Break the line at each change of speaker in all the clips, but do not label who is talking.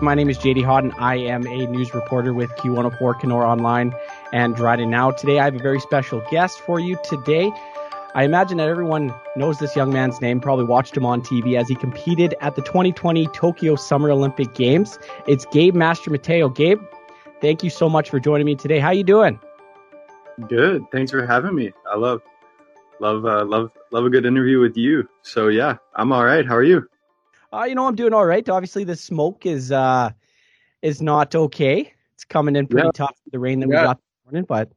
My name is JD Hodden. I am a news reporter with Q104 Kenora Online and Dryden Now. Today I have a very special guest for you today. I imagine that everyone knows this young man's name, probably watched him on TV as he competed at the 2020 Tokyo Summer Olympic Games. It's Gabe Mastromatteo. Gabe, thank you so much for joining me today. How are you doing?
Good. Thanks for having me. I love love uh, love love a good interview with you. So yeah, I'm all right. How are you?
Uh, you know, I'm doing all right. Obviously, the smoke is uh, is not okay. It's coming in pretty yeah. tough. The rain that yeah. we got this morning, but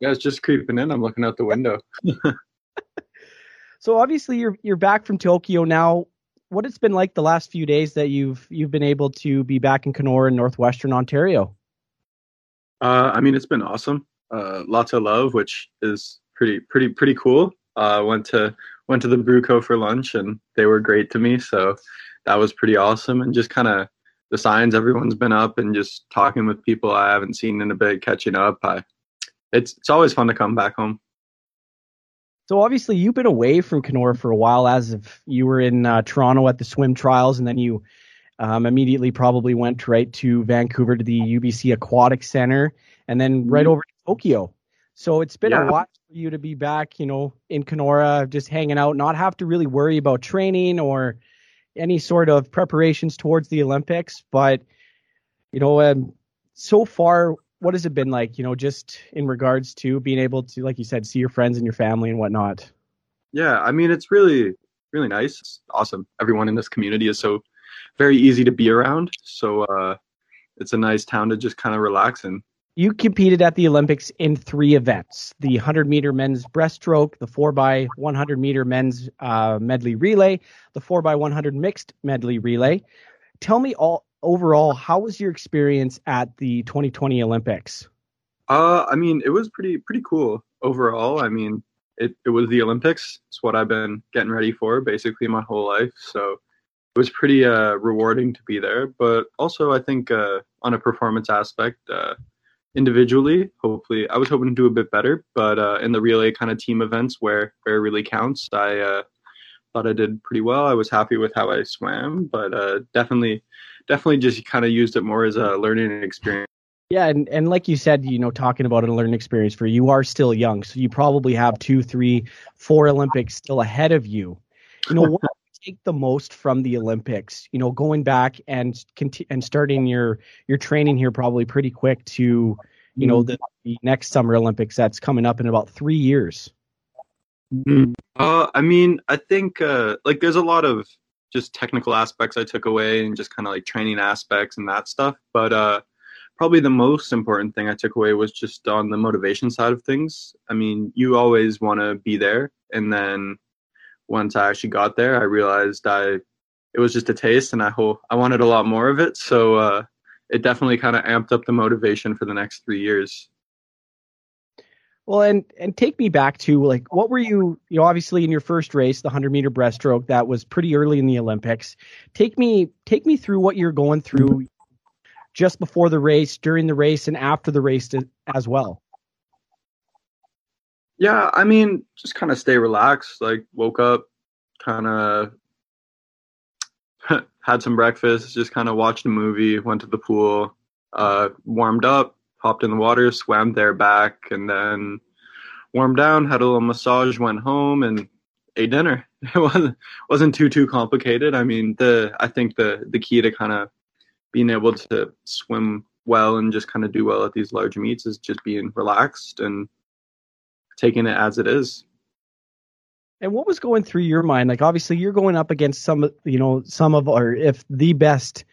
yeah, it's just creeping in. I'm looking out the window.
so obviously, you're you're back from Tokyo now. What it's been like the last few days that you've you've been able to be back in Kenora in northwestern Ontario?
Uh, I mean, it's been awesome. Uh, lots of love, which is pretty pretty pretty cool. Uh, went to went to the Brewco for lunch, and they were great to me. So that was pretty awesome. And just kind of the signs everyone's been up, and just talking with people I haven't seen in a bit, catching up. I, it's it's always fun to come back home.
So obviously you've been away from Kenora for a while, as if you were in uh, Toronto at the swim trials, and then you um, immediately probably went right to Vancouver to the UBC Aquatic Center, and then right mm-hmm. over to Tokyo. So it's been yeah. a lot for you to be back, you know, in Kenora, just hanging out, not have to really worry about training or any sort of preparations towards the Olympics. But, you know, um, so far, what has it been like, you know, just in regards to being able to, like you said, see your friends and your family and whatnot?
Yeah, I mean, it's really, really nice. It's awesome. Everyone in this community is so very easy to be around. So uh, it's a nice town to just kind of relax in.
You competed at the Olympics in three events: the 100 meter men's breaststroke, the 4x100 meter men's uh, medley relay, the 4x100 mixed medley relay. Tell me all overall, how was your experience at the 2020 Olympics?
Uh, I mean, it was pretty pretty cool overall. I mean, it, it was the Olympics. It's what I've been getting ready for basically my whole life. So it was pretty uh, rewarding to be there. But also, I think uh, on a performance aspect, uh, individually. Hopefully, I was hoping to do a bit better, but uh, in the relay kind of team events where where it really counts, I uh, thought I did pretty well. I was happy with how I swam, but uh, definitely, definitely just kind of used it more as a learning experience.
Yeah, and, and like you said, you know, talking about a learning experience for you, are still young, so you probably have two, three, four Olympics still ahead of you. You know, what take the most from the Olympics? You know, going back and and starting your your training here probably pretty quick to, you know, the, the next Summer Olympics that's coming up in about three years.
Mm-hmm. Uh, I mean, I think uh, like there's a lot of just technical aspects I took away and just kind of like training aspects and that stuff. But uh, probably the most important thing I took away was just on the motivation side of things. I mean, you always want to be there, and then once I actually got there, I realized I it was just a taste, and I hope I wanted a lot more of it. So uh, it definitely kind of amped up the motivation for the next three years.
Well, and and take me back to like what were you? You know, obviously in your first race, the hundred meter breaststroke, that was pretty early in the Olympics. Take me take me through what you're going through just before the race, during the race, and after the race to, as well.
Yeah, I mean, just kind of stay relaxed. Like, woke up, kind of had some breakfast, just kind of watched a movie, went to the pool, uh, warmed up, hopped in the water, swam there back, and then warmed down, had a little massage, went home, and ate dinner. It wasn't wasn't too too complicated. I mean, the I think the the key to kind of being able to swim well and just kind of do well at these large meets is just being relaxed and taking it as it is.
And what was going through your mind? Like, obviously, you're going up against some, you know, some of, or if the best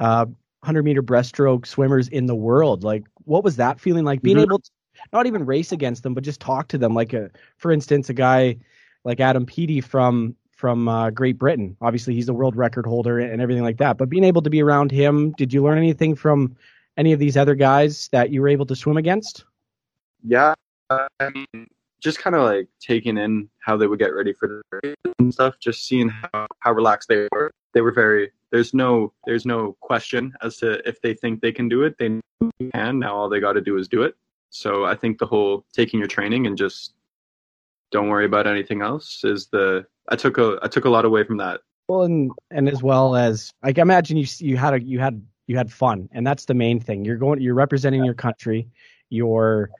uh, 100 meter breaststroke swimmers in the world. Like, what was that feeling like? Being mm-hmm. able to not even race against them, but just talk to them. Like, a, for instance, a guy like Adam Peaty from from uh, Great Britain. Obviously, he's the world record holder and everything like that. But being able to be around him, did you learn anything from any of these other guys that you were able to swim against?
Yeah, I mean, just kind of like taking in how they would get ready for the race and stuff. Just seeing how, how relaxed they were. They were very. There's no there's no question as to if they think they can do it. They can. Now all they got to do is do it. So I think the whole taking your training and just don't worry about anything else is the I took a I took a lot away from that.
Well, and and as well as like I imagine you you had a you had you had fun, and that's the main thing. You're going, you're representing your country. You're,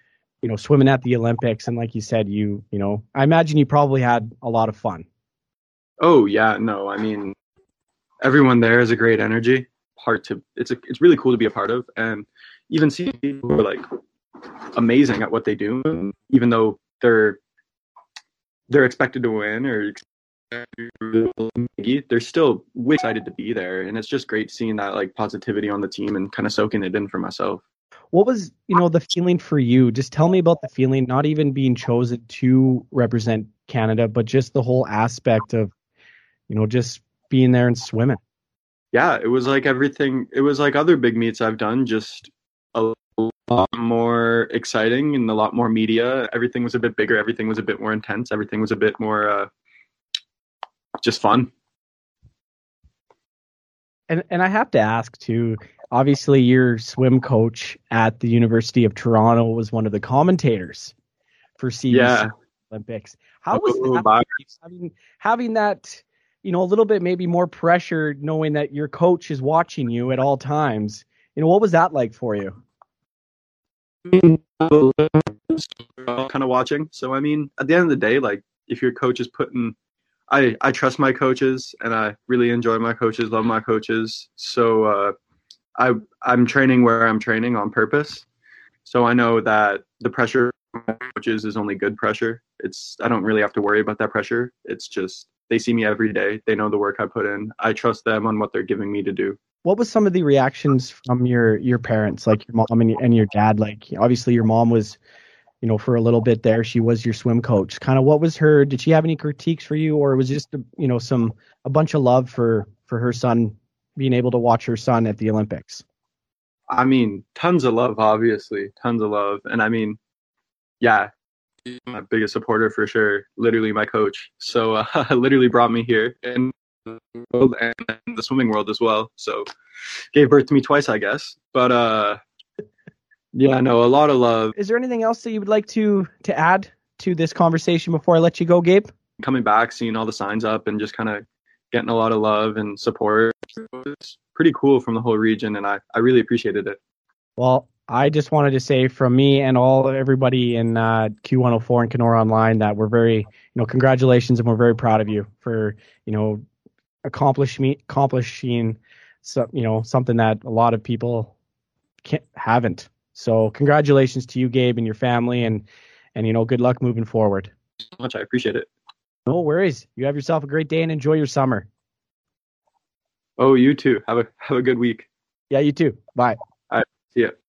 you know, swimming at the Olympics, and like you said, you, you know, I imagine you probably had a lot of fun.
Oh yeah, no, I mean, everyone there is a great energy. Hard to, it's a, it's really cool to be a part of, and even see people who are like amazing at what they do, even though they're they're expected to win or they're still excited to be there and it's just great seeing that like positivity on the team and kind of soaking it in for myself
what was you know the feeling for you just tell me about the feeling not even being chosen to represent canada but just the whole aspect of you know just being there and swimming
yeah it was like everything it was like other big meets i've done just a lot more exciting and a lot more media everything was a bit bigger everything was a bit more intense everything was a bit more uh, just fun.
And and I have to ask too. Obviously, your swim coach at the University of Toronto was one of the commentators for CBC yeah. Olympics. How was oh, that? Having, having that, you know, a little bit maybe more pressure, knowing that your coach is watching you at all times. You know, what was that like for you?
kind of watching. So I mean, at the end of the day, like if your coach is putting I I trust my coaches and I really enjoy my coaches, love my coaches. So uh, I I'm training where I'm training on purpose. So I know that the pressure coaches is only good pressure. It's I don't really have to worry about that pressure. It's just they see me every day. They know the work I put in. I trust them on what they're giving me to do.
What was some of the reactions from your your parents, like your mom and your, and your dad? Like obviously your mom was you know, for a little bit there, she was your swim coach. Kind of what was her? Did she have any critiques for you, or was just you know some a bunch of love for for her son being able to watch her son at the Olympics?
I mean, tons of love, obviously, tons of love, and I mean, yeah, my biggest supporter for sure. Literally my coach. So uh, literally brought me here and and the swimming world as well. So gave birth to me twice, I guess. But uh, yeah, no, a lot of love.
Is there anything else that you would like to to add to this conversation before I let you go, Gabe?
Coming back, seeing all the signs up, and just kind of getting a lot of love and support was pretty cool from the whole region, and I I really appreciated it.
Well, I just wanted to say from me and all everybody in uh, Q104 and Kenora Online that we're very, you know, congratulations and we're very proud of you for, you know, accomplishing accomplishing, so, you know, something that a lot of people can't haven't. So congratulations to you, Gabe, and your family, and and you know, good luck moving forward.
So much, I appreciate it.
No worries. You have yourself a great day and enjoy your summer.
Oh, you too. Have a have a good week.
Yeah, you too. Bye.
All right. See ya.